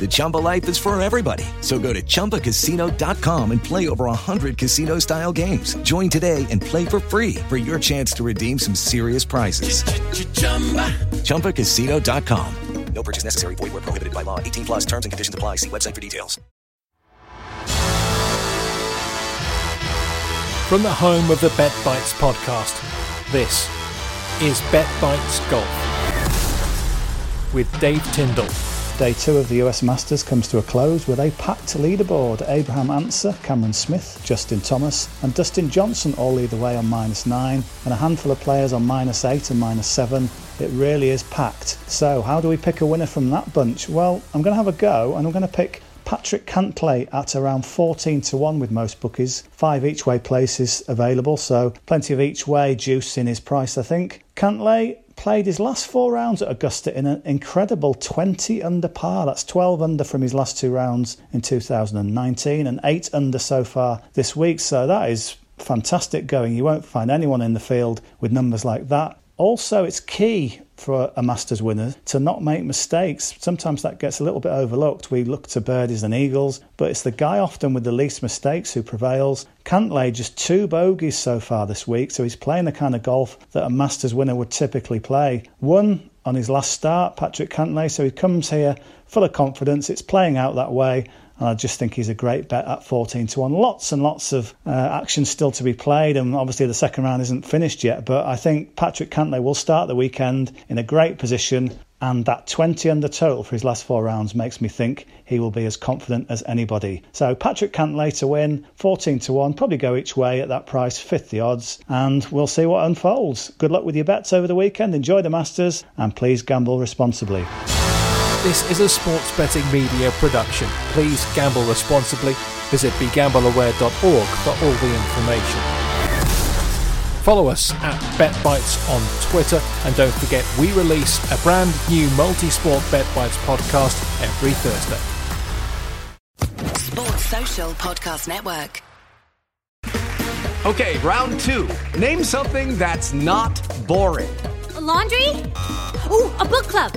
The Chumba life is for everybody. So go to ChumbaCasino.com and play over 100 casino-style games. Join today and play for free for your chance to redeem some serious prizes. ChumbaCasino.com. No purchase necessary. Void where prohibited by law. 18 plus terms and conditions apply. See website for details. From the home of the Bet Bites podcast, this is Bet Bites Golf with Dave Tindall. Day two of the US Masters comes to a close with a packed leaderboard. Abraham Ancer, Cameron Smith, Justin Thomas, and Dustin Johnson all lead the way on minus nine, and a handful of players on minus eight and minus seven. It really is packed. So, how do we pick a winner from that bunch? Well, I'm going to have a go, and I'm going to pick Patrick Cantlay at around 14 to 1 with most bookies. Five each way places available, so plenty of each way juice in his price, I think. Cantlay played his last four rounds at Augusta in an incredible 20 under par. That's 12 under from his last two rounds in 2019 and 8 under so far this week. So that is fantastic going. You won't find anyone in the field with numbers like that. Also, it's key for a Masters winner to not make mistakes. Sometimes that gets a little bit overlooked. We look to birdies and eagles, but it's the guy often with the least mistakes who prevails. Cantlay just two bogeys so far this week, so he's playing the kind of golf that a Masters winner would typically play. Won on his last start, Patrick Cantlay, so he comes here full of confidence. It's playing out that way. And I just think he's a great bet at 14 to 1. Lots and lots of uh, action still to be played, and obviously the second round isn't finished yet. But I think Patrick Cantlay will start the weekend in a great position, and that 20 under total for his last four rounds makes me think he will be as confident as anybody. So Patrick Cantlay to win, 14 to 1, probably go each way at that price, fifth the odds, and we'll see what unfolds. Good luck with your bets over the weekend, enjoy the Masters, and please gamble responsibly. This is a sports betting media production. Please gamble responsibly. Visit begambleaware.org for all the information. Follow us at BetBites on Twitter and don't forget we release a brand new multi-sport BetBites podcast every Thursday. Sports Social Podcast Network. Okay, round two. Name something that's not boring. A laundry? Ooh, a book club.